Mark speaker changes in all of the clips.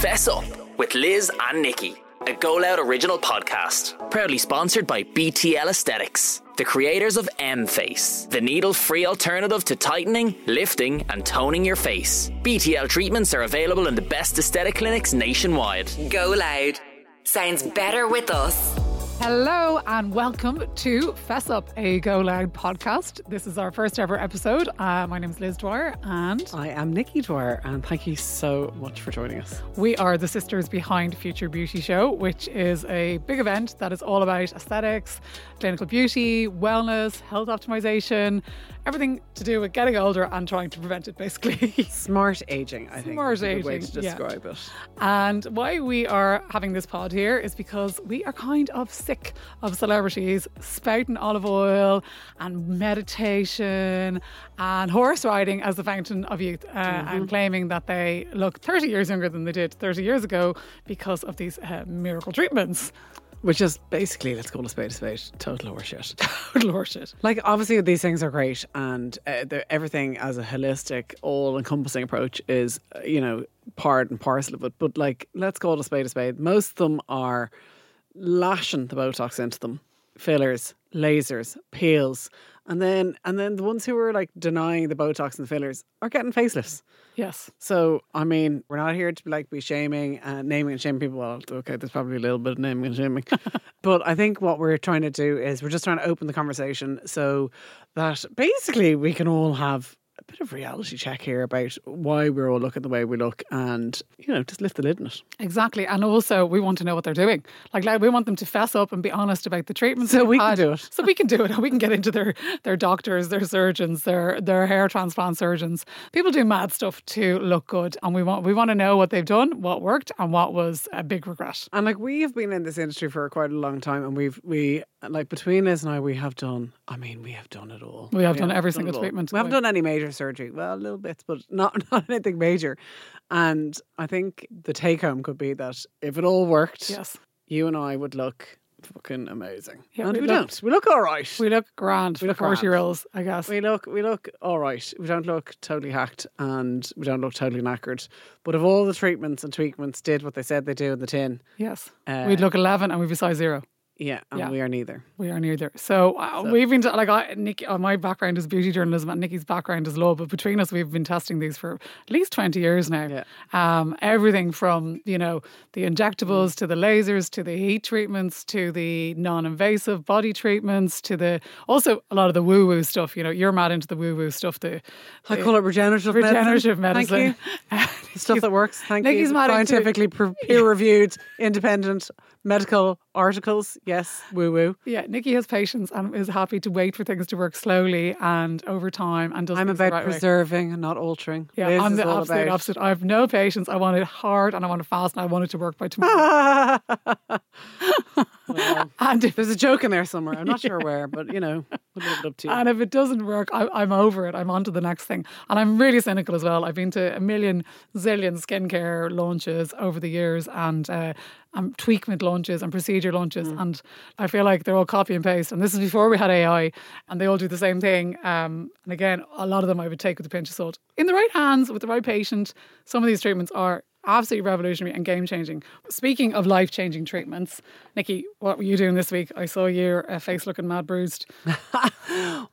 Speaker 1: Fess Up with Liz and Nikki, a Go Loud original podcast, proudly sponsored by BTL Aesthetics, the creators of M Face, the needle free alternative to tightening, lifting, and toning your face. BTL treatments are available in the best aesthetic clinics nationwide.
Speaker 2: Go loud. Sounds better with us.
Speaker 3: Hello and welcome to Fess Up, a Go Loud podcast. This is our first ever episode. Uh, my name is Liz Dwyer and
Speaker 4: I am Nikki Dwyer, and thank you so much for joining us.
Speaker 3: we are the sisters behind Future Beauty Show, which is a big event that is all about aesthetics, clinical beauty, wellness, health optimization, everything to do with getting older and trying to prevent it, basically.
Speaker 4: Smart aging, I think.
Speaker 3: Smart
Speaker 4: is a good way
Speaker 3: aging,
Speaker 4: to
Speaker 3: yeah.
Speaker 4: describe it.
Speaker 3: And why we are having this pod here is because we are kind of sick of celebrities spouting olive oil and meditation and horse riding as the fountain of youth uh, and claiming that they look 30 years younger than they did 30 years ago because of these uh, miracle treatments.
Speaker 4: Which is basically, let's call a spade a spade, total horseshit.
Speaker 3: Total horseshit.
Speaker 4: like, obviously, these things are great, and uh, everything as a holistic, all encompassing approach is, uh, you know, part and parcel of it. But, like, let's call a spade a spade. Most of them are lashing the Botox into them fillers, lasers, peels. And then, and then the ones who are like denying the Botox and the fillers are getting facelifts.
Speaker 3: Yes.
Speaker 4: So, I mean, we're not here to like be shaming and naming and shaming people. Well, okay, there's probably a little bit of naming and shaming. but I think what we're trying to do is we're just trying to open the conversation so that basically we can all have a bit of reality check here about why we're all looking the way we look and, you know, just lift the lid on it.
Speaker 3: Exactly. And also, we want to know what they're doing. Like, like we want them to fess up and be honest about the treatments.
Speaker 4: So we can do it.
Speaker 3: So we can do it. And we can get into their, their doctors, their surgeons, their, their hair transplant surgeons. People do mad stuff to look good. And we want, we want to know what they've done, what worked, and what was a big regret.
Speaker 4: And like we have been in this industry for quite a long time, and we've we like between Liz and I, we have done. I mean, we have done it all.
Speaker 3: We have done every
Speaker 4: it
Speaker 3: single treatment.
Speaker 4: We haven't done any major surgery. Well, a little bits, but not not anything major. And I think the take home could be that if it all worked,
Speaker 3: Yes.
Speaker 4: you and I would look fucking amazing.
Speaker 3: Yeah,
Speaker 4: and
Speaker 3: we
Speaker 4: we,
Speaker 3: look-
Speaker 4: don't. We look all right.
Speaker 3: We look grand
Speaker 4: We look
Speaker 3: 40
Speaker 4: grand.
Speaker 3: year olds, I guess.
Speaker 4: We look we look all right. We don't look totally hacked and we don't look totally knackered. But if all the treatments and tweakments did what they said they do in the tin,
Speaker 3: yes.
Speaker 4: Uh,
Speaker 3: We'd look 11 and we'd be size zero.
Speaker 4: Yeah, and
Speaker 3: Yeah.
Speaker 4: we are neither.
Speaker 3: We are neither. So, uh, we've been, t- like, I, Nikki, uh, my background is beauty journalism and Nikki's background is law, but between us, we've been testing these for at least 20 years now.
Speaker 4: Yeah.
Speaker 3: Um, everything from, you know, the injectables to the lasers to the heat treatments to the non invasive body treatments to the, also a lot of the woo woo stuff. You know, you're mad into the woo woo stuff, the,
Speaker 4: I call it regenerative,
Speaker 3: regenerative
Speaker 4: medicine.
Speaker 3: medicine.
Speaker 4: Thank you. Stuff that works. Thank
Speaker 3: Nikki's
Speaker 4: you.
Speaker 3: mad
Speaker 4: Scientifically peer reviewed, independent medical articles. Yes, woo woo.
Speaker 3: Yeah, Nikki has patience and is happy to wait for things to work slowly and over time and does
Speaker 4: I'm about
Speaker 3: right way.
Speaker 4: preserving and not altering.
Speaker 3: Yeah,
Speaker 4: Liz
Speaker 3: I'm the absolute
Speaker 4: about-
Speaker 3: opposite. I have no patience. I want it hard and I want it fast and I want it to work by tomorrow.
Speaker 4: Well,
Speaker 3: and, if,
Speaker 4: there's a joke in there somewhere. I'm not sure where, but you know, we'll leave it up to you.
Speaker 3: and if it doesn't work, I, I'm over it. I'm on to the next thing. And I'm really cynical as well. I've been to a million, zillion skincare launches over the years and uh, and tweakment launches and procedure launches. And I feel like they're all copy and paste. And this is before we had AI and they all do the same thing. Um, and again, a lot of them I would take with a pinch of salt. In the right hands, with the right patient, some of these treatments are absolutely revolutionary and game changing. Speaking of life changing treatments, Nikki, what were you doing this week? I saw your uh, face looking mad bruised.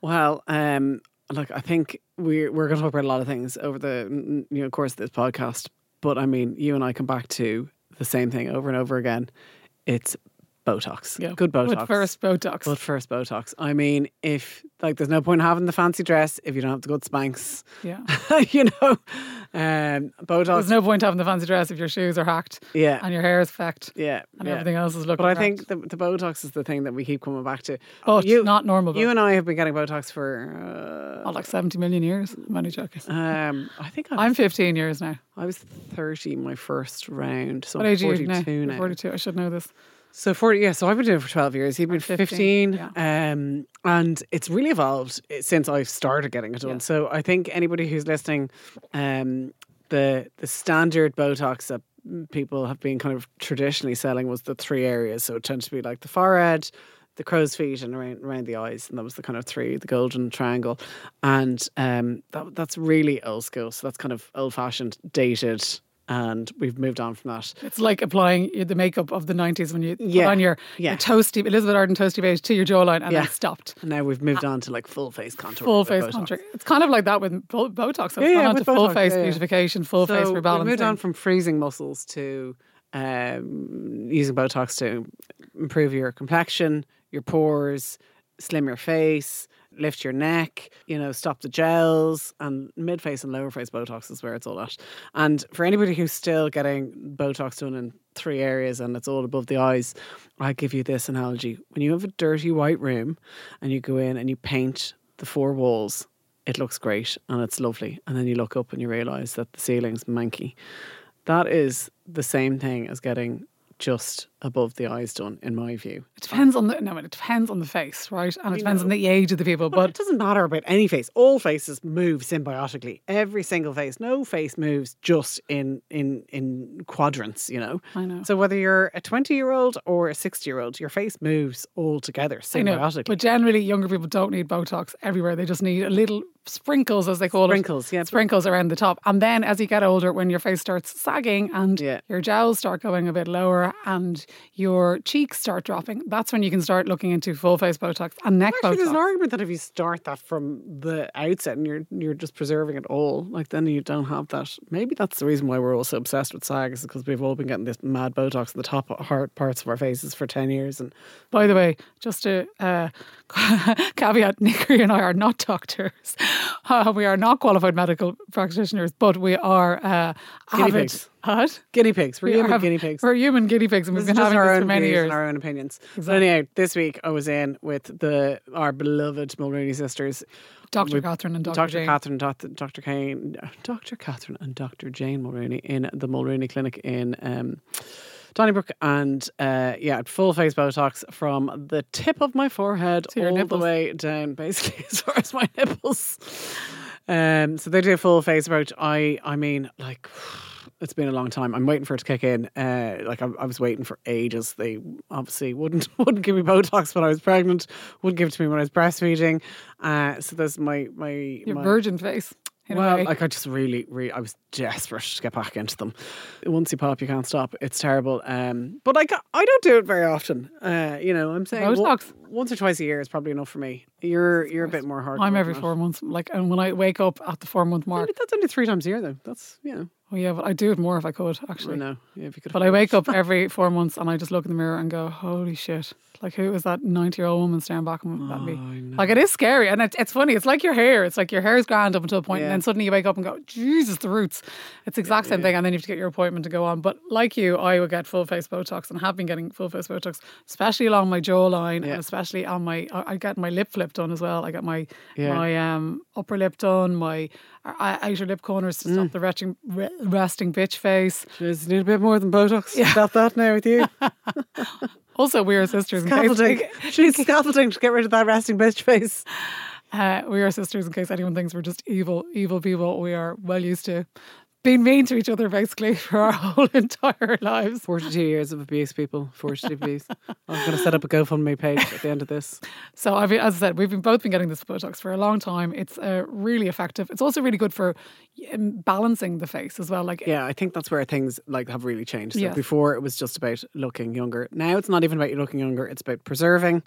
Speaker 4: Well, um, look, I think we're we're going to talk about a lot of things over the mm, you know course of this podcast. But I mean, you and I come back to the same thing over and over again. It's Botox.
Speaker 3: Yeah,
Speaker 4: Good Botox.
Speaker 3: But first, Botox.
Speaker 4: But first Botox. I mean, if like there's no point in having the fancy dress if you don't have the good spanks.
Speaker 3: yeah.
Speaker 4: you know, um, Botox.
Speaker 3: There's no point having the fancy dress if your shoes are hacked
Speaker 4: yeah,
Speaker 3: and your hair is fecked
Speaker 4: yeah,
Speaker 3: and
Speaker 4: yeah.
Speaker 3: everything else is looking
Speaker 4: But I think the, the Botox is the thing that we keep coming back to.
Speaker 3: But
Speaker 4: you,
Speaker 3: not normal.
Speaker 4: you and I have been getting Botox for.
Speaker 3: oh, like 70 million years. I'm only joking.
Speaker 4: Uh, um, I think I
Speaker 3: I'm 15 years now.
Speaker 4: I was thirty my first round, so
Speaker 3: What
Speaker 4: I'm
Speaker 3: age are you
Speaker 4: forty-two
Speaker 3: now?
Speaker 4: now.
Speaker 3: 42. I should know this.
Speaker 4: So forty, yeah. So I've been doing it for twelve years. You've been
Speaker 3: 15,
Speaker 4: fifteen, um, and it's really evolved eh, since I started getting it done.
Speaker 3: Yeah.
Speaker 4: So I think anybody who's listening, um, the the standard Botox that people have been kind of traditionally selling was the three areas. So it tends to be like the forehead, the crow's feet, and around around the eyes, and that was the kind of three, the golden triangle, and um, that that's really old school. So that's kind of old fashioned, dated. And we've moved on from that.
Speaker 3: It's like applying the makeup of the 90s when you
Speaker 4: Yeah,
Speaker 3: put on your,
Speaker 4: yeah.
Speaker 3: your toasty, Elizabeth Arden toasty beige to your jawline and
Speaker 4: Yeah.
Speaker 3: then stopped.
Speaker 4: And now we've moved on to like full face contour.
Speaker 3: Full face
Speaker 4: Botox.
Speaker 3: contour. It's kind of like that with Botox. So
Speaker 4: Yeah, yeah,
Speaker 3: on to
Speaker 4: with
Speaker 3: full
Speaker 4: Botox,
Speaker 3: face beautification, full face rebalancing.
Speaker 4: We've moved on from freezing muscles to um, using Botox to improve your complexion, your pores, slim your face, lift your neck, you know, stop the gels, and mid face and lower face Botox is where it's all at. And for anybody who's still getting Botox done in three areas and it's all above the eyes, I give you this analogy. When you have a dirty white room and you go in and you paint the four walls, it looks great and it's lovely. And then you look up and you realise that the ceiling's manky. That is the same thing as getting just above the eyes done, in my view.
Speaker 3: It depends on the no, it depends on the face, right? And it depends on the age of the people.
Speaker 4: But it doesn't matter about any face. All faces move symbiotically. Every single face. No face moves just in in in quadrants, you know.
Speaker 3: I know.
Speaker 4: So whether you're a 20 year old or a 60 year old, your face moves all together
Speaker 3: I know, but generally, younger people don't need Botox everywhere. They just need a little sprinkles, as they call
Speaker 4: Sprinkles,
Speaker 3: it.
Speaker 4: yeah.
Speaker 3: Sprinkles around the top. And then as you get older, when your face starts sagging and
Speaker 4: Yeah.
Speaker 3: your jowls start going a bit lower and your cheeks start dropping, that's when you can start looking into full face Botox and neck
Speaker 4: Actually, there's an argument that if you start that from the outset and you're you're just preserving it all, like then you don't have that. Maybe that's the reason why we're all so obsessed with SAG, is because we've all been getting this mad Botox in the top hard parts of our faces for ten years, and
Speaker 3: By the way, just a uh, caveat: Nikki and I are not doctors. Uh, we are not qualified medical practitioners, but we are uh,
Speaker 4: Guinea
Speaker 3: avid.
Speaker 4: pigs.
Speaker 3: What?
Speaker 4: guinea pigs. We're
Speaker 3: We
Speaker 4: human
Speaker 3: are-
Speaker 4: guinea pigs.
Speaker 3: We're human guinea pigs, and we've been having
Speaker 4: our
Speaker 3: this for
Speaker 4: own
Speaker 3: many
Speaker 4: views
Speaker 3: years.
Speaker 4: and our own opinions.
Speaker 3: Exactly.
Speaker 4: But anyhow, this week I was in with the our beloved Mulrooney sisters,
Speaker 3: Dr. Catherine and Dr.
Speaker 4: Dr.
Speaker 3: Jane.
Speaker 4: Catherine, Dr. Dr. Kane, Dr. Catherine, and Dr. Jane Mulrooney in the Mulrooney Clinic in um, Donnybrook, and uh, yeah, full face Botox from the tip of my forehead
Speaker 3: To
Speaker 4: all the way down, basically as far as my nipples. Um, so they do a full face approach. I, I mean, like. It's been a long time. I'm waiting for it to kick in. Uh, like I, I was waiting for ages. They obviously wouldn't wouldn't give me Botox when I was pregnant. Wouldn't give it to me when I was breastfeeding. Uh, so there's my my
Speaker 3: Your
Speaker 4: my,
Speaker 3: virgin face.
Speaker 4: Well, like I just really, really, I was desperate to get back into them. Once you pop, you can't stop. It's terrible. Um, but like I don't do it very often. Uh, you know, I'm saying one-
Speaker 3: Botox?
Speaker 4: once or twice a year is probably enough for me. You're you're a bit more hard.
Speaker 3: I'm every four months. Like, and when I wake up at the four month mark,
Speaker 4: That's only three times a year, though. That's you know.
Speaker 3: Oh yeah, but I'd do it more if I could
Speaker 4: I
Speaker 3: actually.
Speaker 4: know. Yeah, if you could.
Speaker 3: But I wake up every four months and I just look in the mirror and go, "Holy shit! Like, who is that ninety-year-old woman staring back at
Speaker 4: Oh,
Speaker 3: me?" Like, it is scary, and it's, it's funny. It's like your hair. It's like your hair is grand up until a point, and
Speaker 4: Yeah.
Speaker 3: then suddenly you wake up and go, "Jesus, the roots!" It's the exact same thing, and then you have to get your appointment to go on. But like you, I would get full face Botox and have been getting full face Botox, especially along my jawline
Speaker 4: Yeah.
Speaker 3: and especially on my. I I get my lip flip done as well. I get my
Speaker 4: Yeah.
Speaker 3: my um upper lip done, my outer lip corners to
Speaker 4: Mm.
Speaker 3: stop the retching. re- resting bitch face.
Speaker 4: Just need a bit more than Botox. Yeah. Got that now with you.
Speaker 3: Also, we are sisters. In case,
Speaker 4: Scaffolding. She's scaffolding to get rid of that resting bitch face.
Speaker 3: Uh, we are sisters in case anyone thinks we're just evil, evil people. We are well used to being mean to each other basically for our whole entire lives.
Speaker 4: 42 years of abuse, people. 42 abuse. I'm going to set up a GoFundMe page at the end of this.
Speaker 3: So, I've, as I said, we've been both been getting this Botox for a long time. It's uh, really effective. It's also really good for um, balancing the face as well. Like,
Speaker 4: Yeah, I think that's where things like have really changed. So
Speaker 3: Yeah.
Speaker 4: before it was just about looking younger. Now it's not even about you looking younger. It's about preserving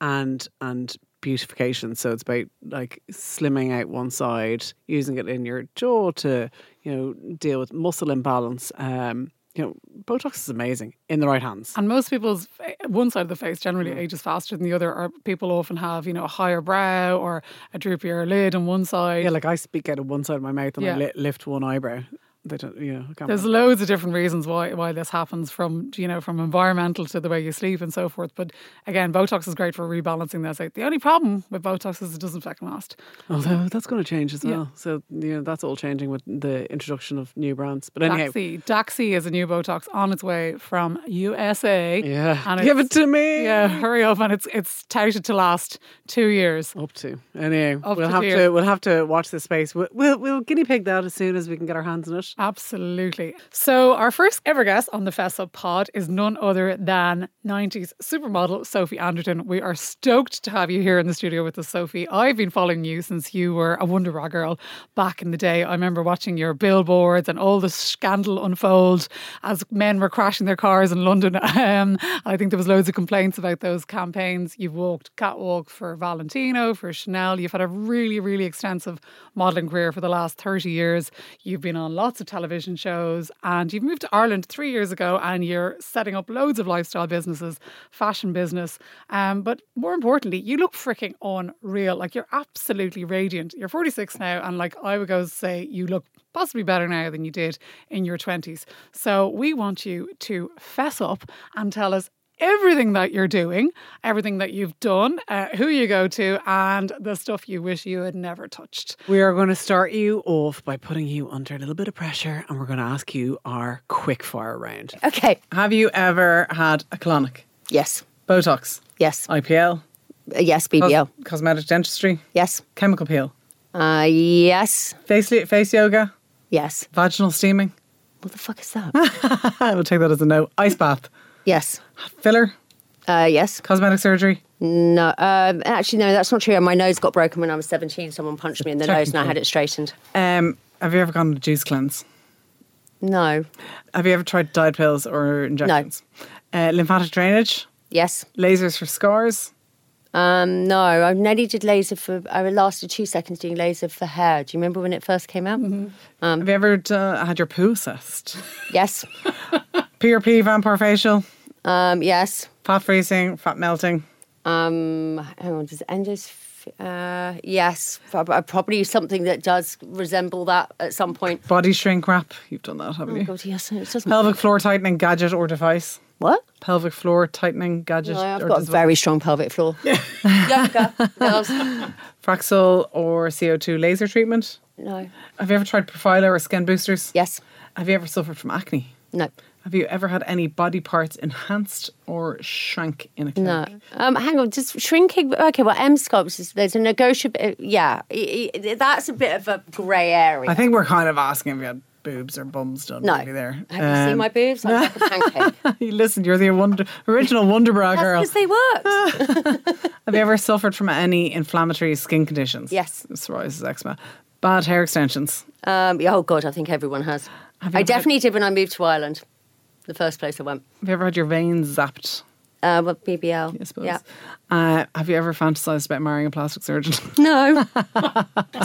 Speaker 4: and and beautification. So it's about like slimming out one side, using it in your jaw to you know deal with muscle imbalance. Um, you know, Botox is amazing in the right hands.
Speaker 3: And most people's one side of the face generally
Speaker 4: Mm.
Speaker 3: ages faster than the other, or people often have, you know, a higher brow or a droopier lid on one side.
Speaker 4: Yeah, like I speak out of one side of my mouth and
Speaker 3: Yeah.
Speaker 4: I li- lift one eyebrow. They don't, you know, can't
Speaker 3: There's
Speaker 4: remember.
Speaker 3: loads of different reasons why why this happens, from you know from environmental to the way you sleep and so forth. But again, Botox is great for rebalancing this out. The only problem with Botox is it doesn't fucking last.
Speaker 4: Although that's going to change as
Speaker 3: Yeah.
Speaker 4: well. So you know that's all changing with the introduction of new brands. But anyhow,
Speaker 3: Daxi, Daxi is a new Botox on its way from USA.
Speaker 4: yeah,
Speaker 3: and
Speaker 4: give it to me.
Speaker 3: Yeah, hurry up, and it's it's touted to last two years.
Speaker 4: Up to anyway,
Speaker 3: Up
Speaker 4: we'll
Speaker 3: to
Speaker 4: have to we'll have to watch this space. We'll, we'll we'll guinea pig that as soon as we can get our hands on it.
Speaker 3: Absolutely. So, our first ever guest on the Fess Up pod is none other than 90s supermodel Sophie Anderton. We are stoked to have you here in the studio with us, Sophie. I've been following you since you were a Wonder Bra girl back in the day. I remember watching your billboards and all the scandal unfold as men were crashing their cars in London. Um, I think there was loads of complaints about those campaigns. You've walked catwalk for Valentino, for Chanel. You've had a really, really extensive modelling career for the last 30 years. You've been on lots of television shows and you've moved to Ireland three years ago and you're setting up loads of lifestyle businesses, fashion business. Um, but more importantly, you look freaking unreal. Like you're absolutely radiant. You're 46 now and like I would go say you look possibly better now than you did in your 20s. So we want you to fess up and tell us everything that you're doing, everything that you've done, uh, who you go to, and the stuff you wish you had never touched.
Speaker 4: We are going to start you off by putting you under a little bit of pressure and we're going to ask you our quick fire round.
Speaker 5: Okay.
Speaker 4: Have you ever had a colonic,
Speaker 5: Yes.
Speaker 4: Botox,
Speaker 5: Yes.
Speaker 4: IPL,
Speaker 5: Uh, yes.
Speaker 4: cos-
Speaker 5: BBL.
Speaker 4: cosmetic dentistry,
Speaker 5: Yes.
Speaker 4: chemical peel,
Speaker 5: Uh, yes.
Speaker 4: face, face yoga,
Speaker 5: Yes.
Speaker 4: vaginal steaming?
Speaker 5: What the fuck is that?
Speaker 4: I will take that as a no. Ice bath,
Speaker 5: yes.
Speaker 4: filler,
Speaker 5: Uh, yes.
Speaker 4: cosmetic surgery,
Speaker 5: No. Um, actually, no, that's not true. My nose got broken when I was 17. Someone punched me in the nose and I had it straightened.
Speaker 4: Um, have you ever gone on a juice cleanse?
Speaker 5: No.
Speaker 4: Have you ever tried diet pills or injections? Uh, lymphatic drainage,
Speaker 5: Yes.
Speaker 4: lasers for scars,
Speaker 5: Um, no. I nearly did laser for. I lasted two seconds doing laser for hair. Do you remember when it first came out?
Speaker 4: have you ever uh, had your poo assessed?
Speaker 5: Yes.
Speaker 4: PRP, vampire facial,
Speaker 5: Um, yes.
Speaker 4: fat freezing, fat melting,
Speaker 5: Um, hang on. Does endos? Uh, yes. Prob- Probably something that does resemble that at some point.
Speaker 4: body shrink wrap. You've done that, haven't you? Oh?
Speaker 5: God, yes. It doesn't.
Speaker 4: Pelvic floor tightening gadget or device.
Speaker 5: What?
Speaker 4: Pelvic floor tightening gadget
Speaker 5: No, I've
Speaker 4: or
Speaker 5: got a
Speaker 4: device.
Speaker 5: very strong pelvic floor. Younger girls.
Speaker 4: Fraxel or CO2 laser treatment.
Speaker 5: No.
Speaker 4: Have you ever tried Profhilo or skin boosters?
Speaker 5: Yes.
Speaker 4: Have you ever suffered from acne?
Speaker 5: No.
Speaker 4: Have you ever had any body parts enhanced or shrank in a
Speaker 5: No.
Speaker 4: clinic?
Speaker 5: Um, hang on. Just shrinking. Okay. Well, M sculpts. is- There's a negotiable. uh, Yeah. That's a bit of a grey area.
Speaker 4: I think we're kind of asking if you had boobs or bums done
Speaker 5: no.
Speaker 4: really there.
Speaker 5: Have you seen
Speaker 4: Um,
Speaker 5: my boobs? I'm like a pancake.
Speaker 4: Listen, you're the wonder, original Wonder Bra girl.
Speaker 5: That's because they worked.
Speaker 4: Have you ever suffered from any inflammatory skin conditions?
Speaker 5: Yes.
Speaker 4: Psoriasis, eczema, bad hair extensions.
Speaker 5: um, oh God, I think everyone has. I definitely did when I moved to Ireland. The first place I went.
Speaker 4: Have you ever had your veins zapped?
Speaker 5: Uh, well, BBL.
Speaker 4: I suppose.
Speaker 5: Yeah.
Speaker 4: Uh, have you ever fantasized about marrying a plastic surgeon?
Speaker 5: No.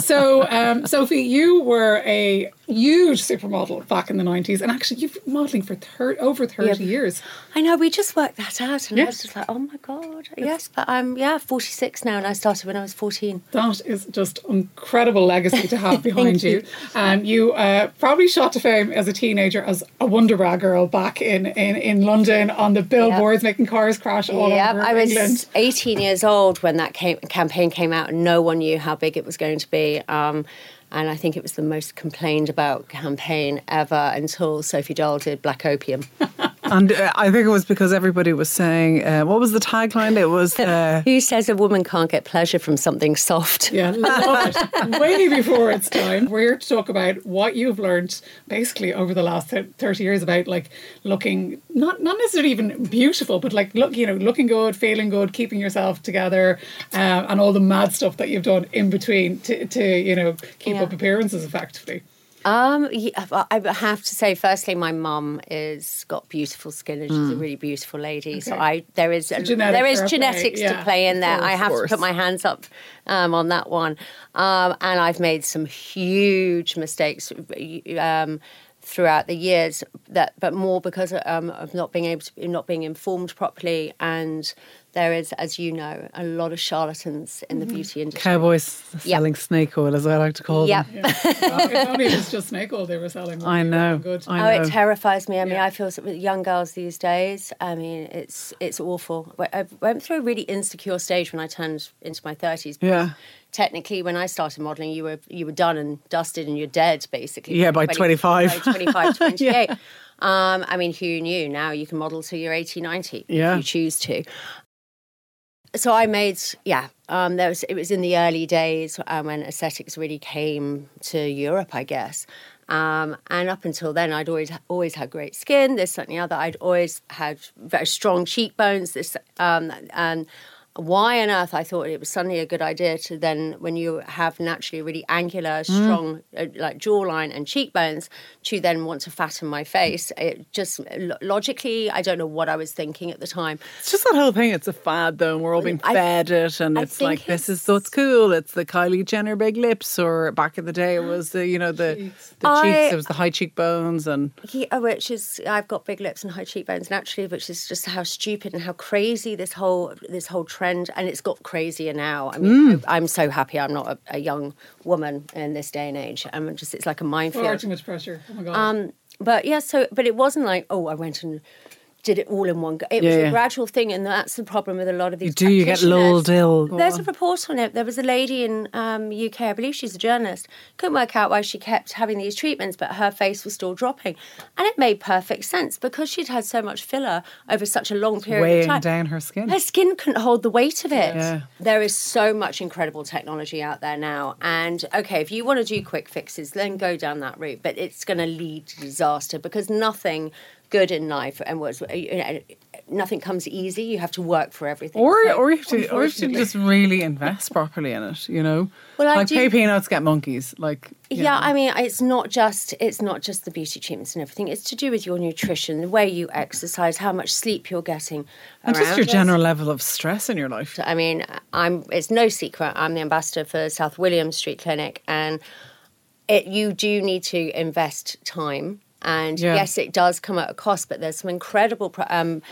Speaker 3: So, um, Sophie, you were a huge supermodel back in the 90s, and actually, you've been modelling for thir- over 30
Speaker 5: Yeah.
Speaker 3: years.
Speaker 5: I know, we just worked that out and
Speaker 3: Yeah.
Speaker 5: I was just like, oh my God. Yes, but I'm, yeah, 46 now and I started when I was 14.
Speaker 3: That is just incredible legacy to have behind you.
Speaker 5: you.
Speaker 3: And you uh, probably shot to fame as a teenager as a Wonder Bra girl back in, in, in London on the billboards, making cars crash all
Speaker 5: Yep,
Speaker 3: over
Speaker 5: I was
Speaker 3: England.
Speaker 5: 18 years old when that came, campaign came out, and no one knew how big it was going to be. Um, and I think it was the most complained about campaign ever until Sophie Dahl did Black Opium.
Speaker 4: and uh, I think it was because everybody was saying, uh, what was the tagline? It was, uh,
Speaker 5: Who says a woman can't get pleasure from something soft?
Speaker 3: Yeah, love it. Way before its time. We're here to talk about what you've learned basically over the last 30 years about like looking, not not necessarily even beautiful, but like look, you know, looking good, feeling good, keeping yourself together, um, and all the mad stuff that you've done in between to, to you know, keep
Speaker 5: Yeah.
Speaker 3: up appearances effectively.
Speaker 5: Um, yeah, I have to say, firstly, my mum is got beautiful skin and she's a really beautiful lady. So I there is a, there is
Speaker 3: fair play,
Speaker 5: genetics
Speaker 3: yeah,
Speaker 5: to play in there.
Speaker 3: course,
Speaker 5: I have to put my hands up um, on that one. Um, and I've made some huge mistakes. Um, throughout the years that but more because um, of not being able to not being informed properly and there is as you know a lot of charlatans in the beauty industry
Speaker 4: cowboys selling snake oil, as I like to call
Speaker 5: yeah
Speaker 4: them.
Speaker 3: if only it was just snake oil they were selling.
Speaker 4: I know.
Speaker 3: Good.
Speaker 4: I
Speaker 5: Oh,
Speaker 4: know.
Speaker 5: it terrifies me. I mean,
Speaker 3: Yeah.
Speaker 5: I feel so- with young girls these days. I mean, it's it's awful. I went through a really insecure stage when I turned into my thirties.
Speaker 4: Yeah.
Speaker 5: Technically, when I started modelling, you were you were done and dusted, and you're dead, basically.
Speaker 4: Yeah, by 25.
Speaker 5: By 25, 28. um, I mean, who knew? Now you can model till you're 80, 90
Speaker 4: Yeah.
Speaker 5: if you choose to. So I made, yeah, um, there was, it was in the early days um, when aesthetics really came to Europe, I guess. Um, and up until then, I'd always always had great skin. This, something other. I'd always had very strong cheekbones. This, um, and why on earth I thought it was suddenly a good idea to then, when you have naturally really angular, strong, uh, like jawline and cheekbones, to then want to fatten my face. It just lo- logically, I don't know what I was thinking at the time.
Speaker 4: It's just that whole thing. It's a fad, though, and we're all being
Speaker 5: I-
Speaker 4: fed it, and
Speaker 5: I
Speaker 4: it's like this is so it's cool. It's the Kylie Jenner big lips, or back in the day, it was the you know the the
Speaker 5: I-
Speaker 4: cheeks. It was the high cheekbones, and
Speaker 5: Yeah, which is I've got big lips and high cheekbones naturally, which is just how stupid and how crazy this whole this whole trend and it's got crazier now. I mean, I, I'm so happy I'm not a, a young woman in this day and age. I'm just it's like a
Speaker 3: Far
Speaker 5: minefield.
Speaker 3: too much pressure. Oh my god.
Speaker 5: Um, but yeah, so but it wasn't like oh I went and did it all in one go. It was
Speaker 4: Yeah,
Speaker 5: a
Speaker 4: yeah.
Speaker 5: gradual thing, and that's the problem with a lot of these.
Speaker 4: You do you get lulled ill?
Speaker 5: There's a report on it. There was a lady in um, UK, I believe she's a journalist, couldn't work out why she kept having these treatments, but her face was still dropping, and it made perfect sense because she'd had so much filler over such a long period of
Speaker 4: weighing
Speaker 5: time.
Speaker 4: down her skin.
Speaker 5: Her skin couldn't hold the weight of it.
Speaker 4: Yeah.
Speaker 5: There is so much incredible technology out there now. And okay, if you want to do quick fixes, then go down that route. But it's going to lead to disaster because nothing good in life and what's uh, you know, nothing comes easy. You have to work for everything.
Speaker 4: Or,
Speaker 5: So,
Speaker 4: or you have to, or you have to just really invest properly in it. You know,
Speaker 5: Well, I
Speaker 4: like
Speaker 5: do-
Speaker 4: pay peanuts, get monkeys. Like,
Speaker 5: yeah,
Speaker 4: know.
Speaker 5: I mean, it's not just it's not just the beauty treatments and everything. It's to do with your nutrition, the way you exercise, how much sleep you're getting,
Speaker 4: and just your general level of stress in your life.
Speaker 5: I mean, I'm. It's no secret. I'm the ambassador for South William Street Clinic, and it you do need to invest time. And
Speaker 4: Yeah.
Speaker 5: yes, it does come at a cost, but there's some incredible um,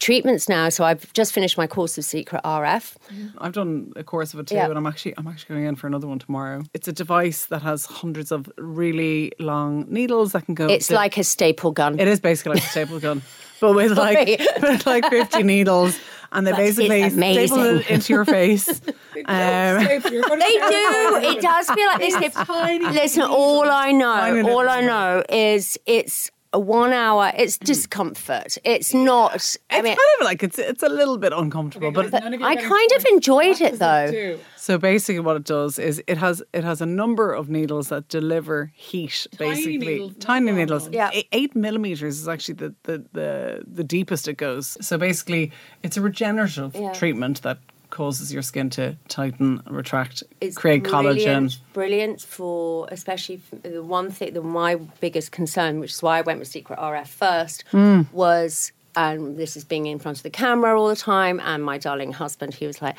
Speaker 5: treatments now. So I've just finished my course of Secret RF.
Speaker 4: I've done a course of it too,
Speaker 5: Yeah.
Speaker 4: and I'm actually I'm actually going in for another one tomorrow. It's a device that has hundreds of really long needles that can go.
Speaker 5: It's like a staple gun.
Speaker 4: it is basically like a staple gun, but with like with like 50 needles, and they
Speaker 5: But
Speaker 4: basically staple it into your face. um,
Speaker 5: They do. It does feel like they slip. Listen, all I know, all I know is it's a one hour. It's mm. discomfort. It's not. I
Speaker 4: it's
Speaker 5: mean,
Speaker 4: kind of like it's it's a little bit uncomfortable, but
Speaker 5: I kind of enjoyed it though.
Speaker 4: So basically, what it does is it has it has a number of needles that deliver heat. basically,
Speaker 3: needles,
Speaker 4: tiny
Speaker 3: long
Speaker 4: needles.
Speaker 5: Yeah.
Speaker 4: eight, eight millimeters is actually the, the the the deepest it goes. So basically, it's a regenerative
Speaker 5: Yeah.
Speaker 4: treatment that causes your skin to tighten, retract,
Speaker 5: It's
Speaker 4: create collagen.
Speaker 5: brilliant, Brilliant for especially the one thing. The my biggest concern, which is why I went with Secret RF first,
Speaker 4: Hmm.
Speaker 5: was and this is being in front of the camera all the time. And my darling husband, he was like.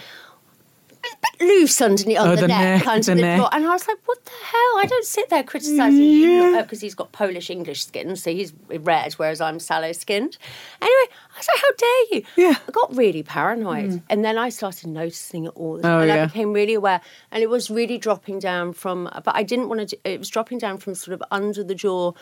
Speaker 5: "It's a bit Loose underneath on
Speaker 4: Oh,
Speaker 5: the,
Speaker 4: the
Speaker 5: neck,
Speaker 4: neck,
Speaker 5: under
Speaker 4: the
Speaker 5: the, floor, and I was like, "What the hell?" I don't sit there criticizing
Speaker 4: Yeah.
Speaker 5: Uh, because he's got Polish English skin, so he's red, whereas I'm sallow skinned. Anyway, I was like, "How dare you?"
Speaker 4: Yeah.
Speaker 5: I got really paranoid, mm. and then I started noticing it all the oh, time,
Speaker 4: Oh,
Speaker 5: and I became really aware, and it was really dropping down from. But I didn't want to. It was dropping down from sort of under the jaw,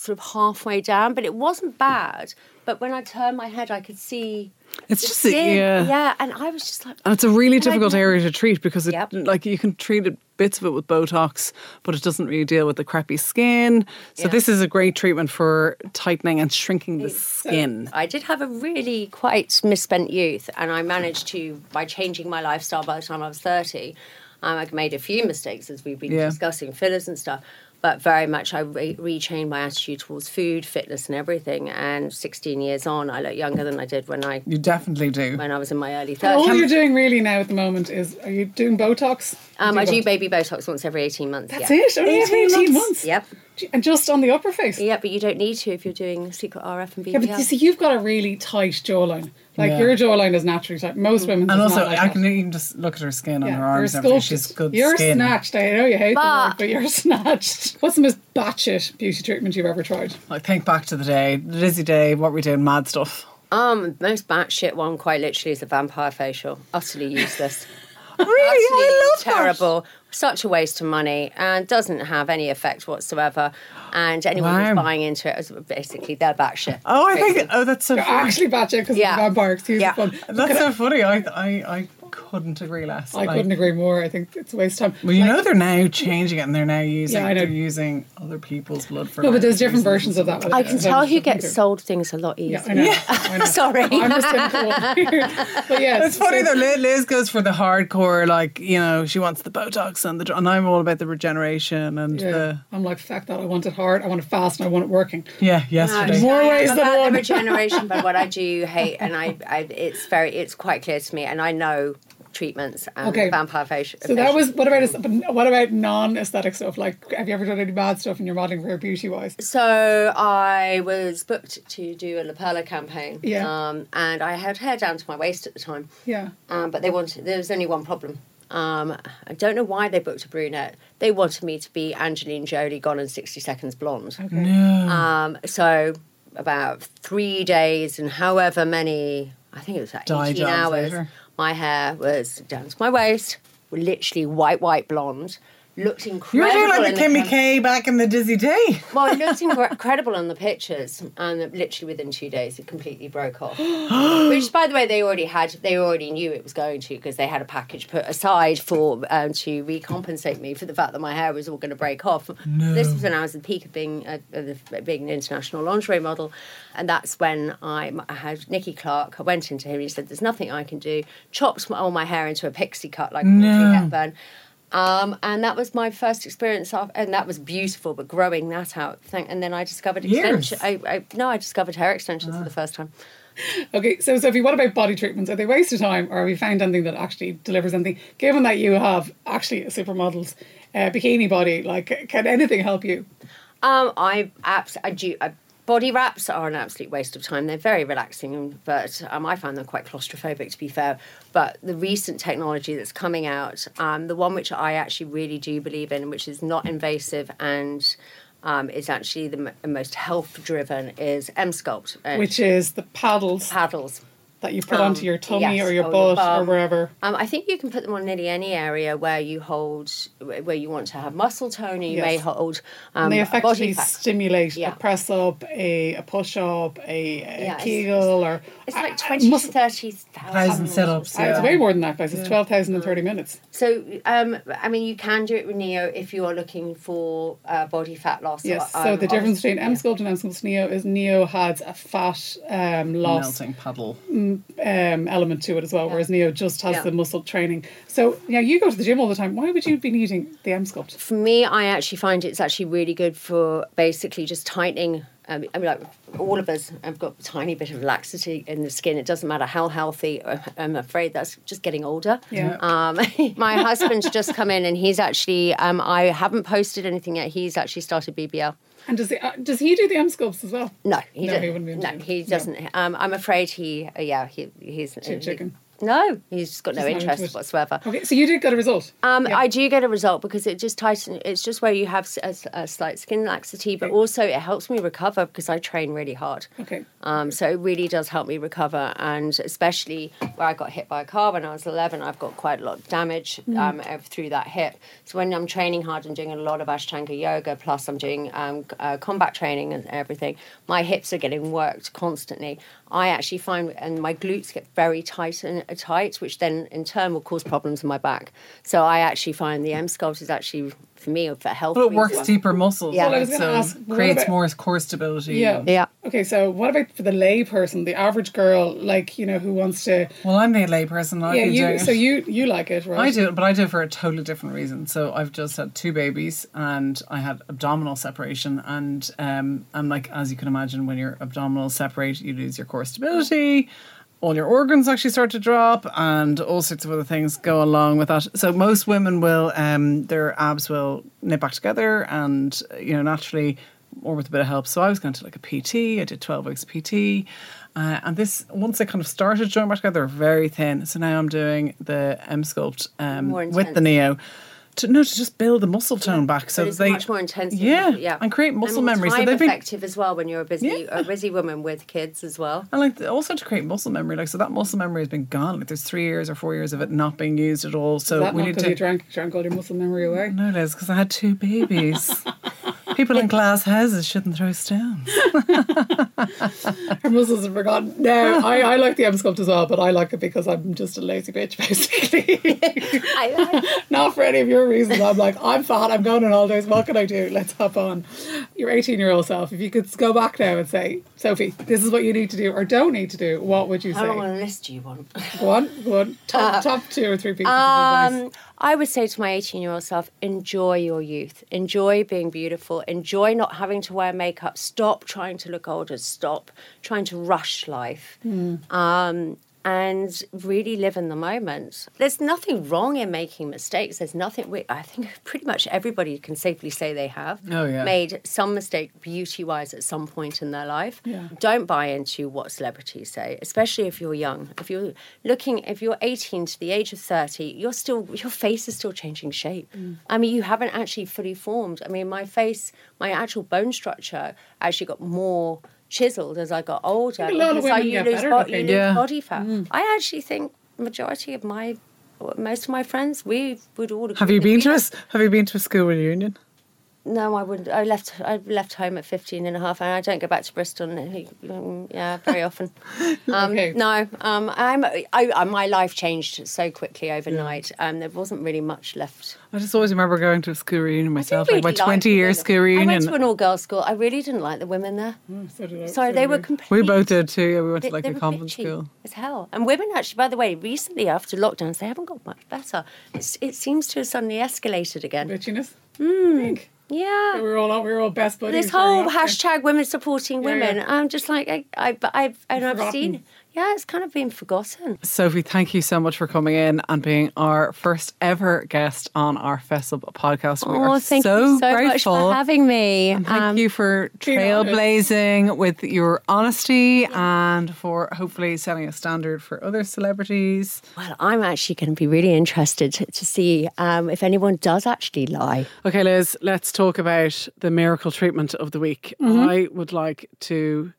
Speaker 5: sort of halfway down, but it wasn't bad. But when I turned my head, I could see.
Speaker 4: It's just
Speaker 5: skin.
Speaker 4: yeah.
Speaker 5: yeah, and I was just like,
Speaker 4: And it's a really difficult area to treat because it,
Speaker 5: Yep.
Speaker 4: like you can treat it, bits of it with Botox, but it doesn't really deal with the crappy skin. So
Speaker 5: Yeah.
Speaker 4: this is a great treatment for tightening and shrinking the skin.
Speaker 5: I did have a really quite misspent youth, and I managed to, by changing my lifestyle by the time I was 30, um, I made a few mistakes as we've been
Speaker 4: Yeah.
Speaker 5: discussing, fillers and stuff. But very much, I re- retrained my attitude towards food, fitness, and everything. And 16 years on, I look younger than I did when I
Speaker 4: You definitely do.
Speaker 5: when I was in my early 30s.
Speaker 3: All you're doing really now at the moment is are you doing Botox?
Speaker 5: Um, I do
Speaker 3: Botox.
Speaker 5: baby Botox once every 18 months.
Speaker 3: That's
Speaker 5: yeah.
Speaker 3: it. Only 18, 18 months.
Speaker 5: Yep.
Speaker 3: And just on the upper face.
Speaker 5: Yeah, but you don't need to if you're doing secret RF and BBL.
Speaker 3: Yeah, but you see, you've got a really tight jawline. Like
Speaker 4: Yeah.
Speaker 3: your jawline is naturally tight. Most women.
Speaker 4: And also,
Speaker 3: not like
Speaker 4: I
Speaker 3: that.
Speaker 4: can even just look at her skin on
Speaker 3: Yeah,
Speaker 4: her
Speaker 3: you're
Speaker 4: arms. and everything.
Speaker 3: sculpted.
Speaker 4: She's good
Speaker 3: You're
Speaker 4: skin.
Speaker 3: snatched. I know you hate the word, but you're snatched. What's the most batshit beauty treatment you've ever tried?
Speaker 4: Like think back to the day, the dizzy day, what we doing, mad stuff.
Speaker 5: Um, most batshit one, quite literally, is a vampire facial. Utterly useless.
Speaker 4: Really,
Speaker 5: Utterly
Speaker 4: I love that.
Speaker 5: terrible. Such a waste of money and doesn't have any effect whatsoever. And anyone
Speaker 4: Wow.
Speaker 5: who's buying into it is basically they're batshit.
Speaker 4: Oh, I
Speaker 5: Crazy.
Speaker 4: think. Oh, that's so
Speaker 3: You're
Speaker 4: funny.
Speaker 3: actually batshit because
Speaker 5: Yeah.
Speaker 3: of the vampire. Excuse
Speaker 5: Yeah.
Speaker 3: the.
Speaker 4: That's so funny. I, I, I, couldn't agree less.
Speaker 3: I
Speaker 4: Like,
Speaker 3: couldn't agree more. I think it's a waste of time.
Speaker 4: Well, you know they're now changing it, and they're now using
Speaker 3: Yeah, I know.
Speaker 4: they're using other people's blood for.
Speaker 3: No, but there's different versions of that.
Speaker 5: I can
Speaker 3: don't-
Speaker 5: tell who
Speaker 3: don't
Speaker 5: gets
Speaker 3: either.
Speaker 5: sold things a lot
Speaker 3: Yeah,
Speaker 5: easier.
Speaker 3: I know. I know.
Speaker 5: Sorry.
Speaker 3: I'm just cynical. but yeah,
Speaker 4: It's funny though. Liz, Liz goes for the hardcore, like you know, she wants the Botox and the, and I'm all about the regeneration and
Speaker 3: Yeah.
Speaker 4: the
Speaker 3: I'm like, fuck that. I want it hard. I want it fast, and I want it working.
Speaker 4: yeah. Yesterday,
Speaker 3: More ways
Speaker 5: I'm
Speaker 3: than
Speaker 5: about
Speaker 3: one.
Speaker 5: the regeneration, but what I do hate, and I, I, it's very, it's quite clear to me, and I know treatments and
Speaker 3: Okay.
Speaker 5: vampire facial.
Speaker 3: So that was what about but what about non-aesthetic stuff? Like, have you ever done any bad stuff in your modelling career, beauty-wise?
Speaker 5: So I was booked to do a La Perla campaign.
Speaker 3: Yeah.
Speaker 5: Um, and I had hair down to my waist at the time.
Speaker 3: Yeah.
Speaker 5: Um, but they wanted, there was only one problem. Um, I don't know why they booked a brunette. They wanted me to be Angelina Jolie gone in 60 seconds blonde. Um, so about three days and however many, I think it was like
Speaker 4: Dye
Speaker 5: 18 hours,
Speaker 4: later.
Speaker 5: My hair was down to my waist, literally white, white blonde. Looked incredible.
Speaker 4: you were doing like the Kimmy K back in the Dizzy Day.
Speaker 5: well, it looked incredible on the pictures, and literally within two days, it completely broke off. Which, by the way, they already had. They already knew it was going to because they had a package put aside for um, to recompensate me for the fact that my hair was all going to break off. This was when I was at the peak of being a, of being an international lingerie model, and that's when I, I had Nicky Clarke. I went into him. And he said, "There's nothing I can do." Chopped all my hair into a pixie cut like Audrey Hepburn. Um, and that was my first experience of, and that was beautiful. But growing that out, thank, and then I discovered
Speaker 4: Years?
Speaker 5: extension. I, I no, I discovered hair extensions for the first time.
Speaker 3: Okay, so Sophie, what about body treatments? Are they waste of time, or have you found anything that actually delivers anything? Given that you have actually a supermodel's uh, bikini body, like, can anything help you?
Speaker 5: Um, I abs- I do. I, body wraps are an absolute waste of time. They're very relaxing, but um, I find them quite claustrophobic, to be fair. But the recent technology that's coming out, um, the one which I actually really do believe in, which is not invasive and um, is actually the m- most health driven, is M Sculpt, uh,
Speaker 3: Which is the paddles
Speaker 5: paddles.
Speaker 3: That you put
Speaker 5: Um,
Speaker 3: onto your tummy
Speaker 5: yes,
Speaker 3: or your
Speaker 5: or your
Speaker 3: butt or wherever.
Speaker 5: Um, I think you can put them on nearly any area where you hold, where you want to have muscle tone. or You may hold um,
Speaker 3: And they effectively
Speaker 5: fat.
Speaker 3: stimulate
Speaker 5: Yeah.
Speaker 3: a press up, a, a push up, a, a
Speaker 5: Yeah, it's-
Speaker 3: kegel, or
Speaker 5: It's like
Speaker 3: I
Speaker 5: 20
Speaker 3: must-
Speaker 5: to 30,000
Speaker 4: Thousand sit-ups,
Speaker 3: I- It's way more than that, guys. It's 12,000 in 30 minutes.
Speaker 5: So, um, I mean, you can do it with Neo if you are looking for uh, body fat loss.
Speaker 3: Yes.
Speaker 5: Um,
Speaker 3: So the difference between M Sculpt and M Sculpt Neo is Neo has a fat um, loss
Speaker 4: Melting puddle.
Speaker 3: Um, element to it as well, whereas Neo just has
Speaker 5: Yeah.
Speaker 3: the muscle training. So, yeah, you go to the gym all the time. Why would you be needing the M Sculpt?
Speaker 5: For me, I actually find it's actually really good for basically just tightening. Um, I mean, like all of us have got a tiny bit of laxity in the skin. It doesn't matter how healthy. uh, I'm afraid that's just getting older.
Speaker 3: Yeah.
Speaker 5: Um, my husband's just come in and he's actually. Um, I haven't posted anything yet. He's actually started BBL.
Speaker 3: And does he, uh, does he do the M Sculpts as well?
Speaker 5: No, he,
Speaker 3: No,
Speaker 5: don't-
Speaker 3: he wouldn't be
Speaker 5: No, he doesn't. Um, I'm afraid he. Uh, yeah, he, he's
Speaker 3: Cheap
Speaker 5: he-
Speaker 3: chicken.
Speaker 5: No, he's got no
Speaker 3: Just not into
Speaker 5: interest whatsoever.
Speaker 3: Okay, so you did get a result.
Speaker 5: Um,
Speaker 3: Yeah.
Speaker 5: I do get a result because it just tightens. It's just where you have a slight skin laxity, but also it helps me recover because I train really hard.
Speaker 3: Okay.
Speaker 5: Um, so it really does help me recover, and especially where I got hit by a car when I was 11, I've got quite a lot of damage
Speaker 3: Mm.
Speaker 5: um, through that hip. So when I'm training hard and doing a lot of Ashtanga yoga, plus I'm doing um, uh, combat training and everything, my hips are getting worked constantly. I actually find, and my glutes get very tight and uh, tight, which then in turn will cause problems in my back. So I actually find the M Sculpt is actually for me for health.
Speaker 4: But it works
Speaker 5: reasons.
Speaker 4: deeper muscles.
Speaker 5: Yeah. Well, I
Speaker 3: was gonna
Speaker 4: so
Speaker 3: ask,
Speaker 4: creates
Speaker 3: about-
Speaker 4: more core stability.
Speaker 3: Yeah.
Speaker 5: Yeah.
Speaker 3: Okay, so what about for the lay person, the average girl, like, you know, who wants to.
Speaker 4: Well, I'm the layperson. I've
Speaker 3: Yeah,
Speaker 4: been doing
Speaker 3: you,
Speaker 4: it.
Speaker 3: so you, you like it, right?
Speaker 4: I do it, but I do it for a totally different reason. So I've just had two babies, and I had abdominal separation, and um, I'm like, as you can imagine, when your abdominals separate, you lose your core stability. All your organs actually start to drop, and all sorts of other things go along with that. So most women will, um, their abs will knit back together, and you know naturally, or with a bit of help. So I was going to like a PT. I did twelve weeks PT. Uh, and this, once they kind of started joining back together, they're very thin. So now I'm doing the M Sculpt um, with the. Neo. To, no, to just build the muscle mm. tone back, so
Speaker 5: But
Speaker 4: that
Speaker 5: it's
Speaker 4: they
Speaker 5: much more intense.
Speaker 4: yeah,
Speaker 5: yeah,
Speaker 4: and create muscle
Speaker 5: more
Speaker 4: memory. So
Speaker 5: Time
Speaker 4: they've been
Speaker 5: effective as well when you're a busy
Speaker 4: Yeah.
Speaker 5: a busy woman with kids as well.
Speaker 4: and like also to create muscle memory. Like so, that muscle memory has been gone. Like there's three years or four years of it not being used at all. So
Speaker 3: Is that
Speaker 4: we
Speaker 3: not
Speaker 4: need
Speaker 3: because
Speaker 4: to.
Speaker 3: you drank, drank all your muscle memory away?
Speaker 4: No, it is because I had two babies.
Speaker 6: People in glass houses shouldn't throw stones.
Speaker 3: Her muscles have forgotten. No, I, I like the M sculpt as well, but I like it because I'm just a lazy bitch, basically.
Speaker 5: I,
Speaker 3: Not for any of your reasons. I'm like, I'm fat, I'm going on holidays, what can I do? Let's hop on. Your 18 year old self, if you could go back now and say, Sophie, this is what you need to do or don't need to do, what would you say?
Speaker 5: I don't
Speaker 3: say?
Speaker 5: want to list you one.
Speaker 3: Go on, go on. Top, uh, top two or three pieces of
Speaker 5: um, advice. I would say to my 18 year old self, enjoy your youth, enjoy being beautiful, enjoy not having to wear makeup, stop trying to look older, stop trying to rush life. Um, and really live in the moment. There's nothing wrong in making mistakes. There's nothing. We, I think pretty much everybody can safely say they have
Speaker 6: Oh, yeah.
Speaker 5: made some mistake beauty-wise at some point in their life.
Speaker 3: Yeah.
Speaker 5: Don't buy into what celebrities say, especially if you're young. If you're looking, if you're 18 to the age of 30, you're still your face is still changing shape. Mm. I mean, you haven't actually fully formed. I mean, my face, my actual bone structure actually got more chiseled as I got older.
Speaker 3: a lot of
Speaker 5: because I-
Speaker 3: women
Speaker 5: you
Speaker 3: get
Speaker 5: lose,
Speaker 3: better
Speaker 5: bo-
Speaker 3: looking.
Speaker 5: you lose
Speaker 6: Yeah.
Speaker 5: body fat. Mm. I actually think majority of my most of my friends, we would all.
Speaker 6: Have you been to
Speaker 5: we
Speaker 6: us? Have you been to a school reunion?
Speaker 5: No, I wouldn't. I left. I left home at 15 and a half, and I don't go back to Bristol. Yeah, very often. Um,
Speaker 3: Okay.
Speaker 5: No, um, I'm. I, I, my life changed so quickly overnight. Um, there wasn't really much left.
Speaker 6: I just always remember going to a school reunion myself, like my
Speaker 5: Really
Speaker 6: 20
Speaker 5: the
Speaker 6: year school
Speaker 5: I went
Speaker 6: reunion.
Speaker 5: to an all-girls school. I really didn't like the women there.
Speaker 3: So did I.
Speaker 5: Sorry,
Speaker 3: so
Speaker 5: they were
Speaker 3: I.
Speaker 5: complete.
Speaker 6: We both did too. Yeah, we went
Speaker 5: They,
Speaker 6: to like a convent school.
Speaker 5: as hell. And women actually, by the way, recently after lockdowns, they haven't got much better. It's, it seems to have suddenly escalated again.
Speaker 3: Bitchiness? Mm.
Speaker 5: Yeah.
Speaker 3: We were all we were all best buddies.
Speaker 5: this whole hashtag women supporting
Speaker 3: Yeah,
Speaker 5: women.
Speaker 3: yeah.
Speaker 5: I'm just like I I I've, and I've seen. Yeah, it's kind of been forgotten.
Speaker 6: Sophie, thank you so much for coming in and being our first ever guest on our Fess Up podcast. We
Speaker 5: oh,
Speaker 6: are
Speaker 5: thank
Speaker 6: so
Speaker 5: you so
Speaker 6: grateful.
Speaker 5: much for having me.
Speaker 6: And thank
Speaker 5: Um,
Speaker 6: you for trailblazing with your honesty and for hopefully setting a standard for other celebrities.
Speaker 5: Well, I'm actually going to be really interested to, to see um, if anyone does actually lie.
Speaker 4: Okay, Liz, let's talk about the miracle treatment of the week. I would like to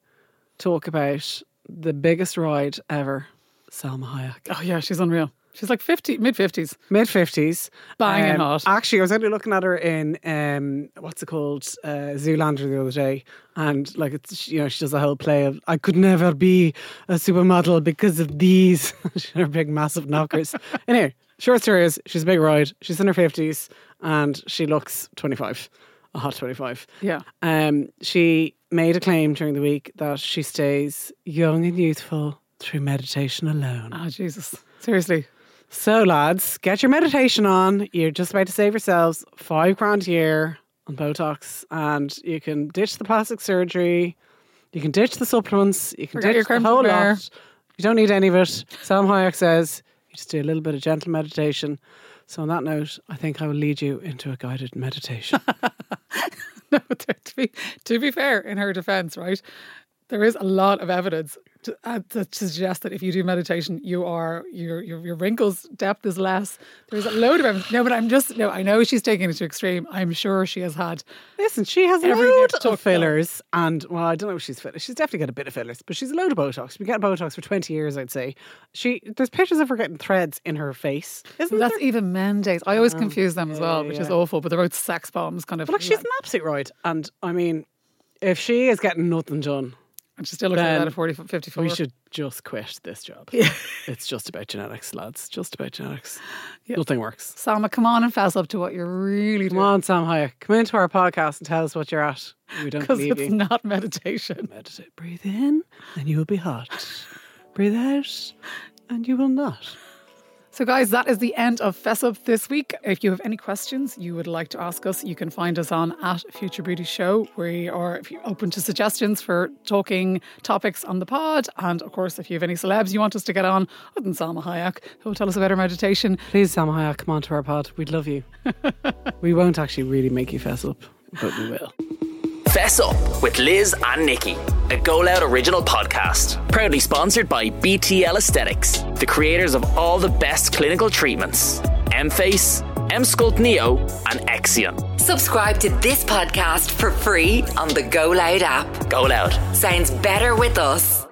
Speaker 4: talk about the biggest ride ever, Salma Hayek.
Speaker 3: Oh yeah, she's unreal. She's like fifty, mid fifties.
Speaker 4: Mid 50s.
Speaker 3: Banging hot.
Speaker 4: Actually, I was only looking at her in, um, what's it called, uh, Zoolander the other day. And like, it's, you know, she does a whole play of, I could never be a supermodel because of these. her big, massive knockers. anyway, short story is, she's a big ride. She's in her 50s and she looks 25, a hot 25.
Speaker 3: Yeah.
Speaker 4: Um, she made a claim during the week that she stays young and youthful through meditation alone.
Speaker 3: Oh Jesus, seriously.
Speaker 4: So, lads, get your meditation on. You're just about to save yourselves five grand a year on Botox, and you can ditch the plastic surgery. You can ditch the supplements. You can
Speaker 3: Forget
Speaker 4: ditch
Speaker 3: your
Speaker 4: the whole lot. You don't need any of it. Sam Hayek says you just do a little bit of gentle meditation. So, on that note, I think I will lead you into a guided meditation.
Speaker 3: No, to be to be fair, in her defence, right, there is a lot of evidence to, uh, to suggest that if you do meditation, you are your your your wrinkles depth is less. There's a load of evidence. No, but I'm just no. I know she's taking it to extreme. I'm sure she has had.
Speaker 4: Listen, she has a load of fillers, and well, I don't know if she's fillers. She's definitely got a bit of fillers, but she's a load of Botox. She's been getting Botox for twenty years, I'd say. She there's pictures of her getting threads in her face, isn't
Speaker 3: That's
Speaker 4: there?
Speaker 3: even men days. I always confuse them as well, which is awful. But they're both sex bombs, kind of.
Speaker 4: But look, she's an absolute right, and I mean, if she is getting nothing done,
Speaker 3: and she still like
Speaker 4: then
Speaker 3: that at 40, 54.
Speaker 4: we should just quit this job. Yeah. it's just about genetics, lads. Just about genetics. Nothing works.
Speaker 3: Salma, come on and fess up to what you're really
Speaker 4: Come
Speaker 3: doing.
Speaker 4: on, Sam Hayek, come into our podcast and tell us what you're at. We don't
Speaker 3: Because
Speaker 4: believe
Speaker 3: it's
Speaker 4: you.
Speaker 3: not meditation.
Speaker 4: Meditate. Breathe in, and you will be hot. Breathe out, and you will not.
Speaker 3: So, guys, that is the end of Fess Up this week. If you have any questions you would like to ask us, you can find us on at Future Beauty Show. We are if you're open to suggestions for talking topics on the pod. And of course, if you have any celebs you want us to get on, other than Salma Hayek, who will tell us about her meditation,
Speaker 4: Please, Sam Hayek, come on to our pod. We'd love you. we won't actually really make you fess up, but we will.
Speaker 1: Fess Up with Liz and Nikki, a Go Loud original podcast. Proudly sponsored by BTL Aesthetics, the creators of all the best clinical treatments M Face, M Sculpt Neo, and Exion.
Speaker 2: Subscribe to this podcast for free on the Go Loud app.
Speaker 1: Go Loud.
Speaker 2: Sounds better with us.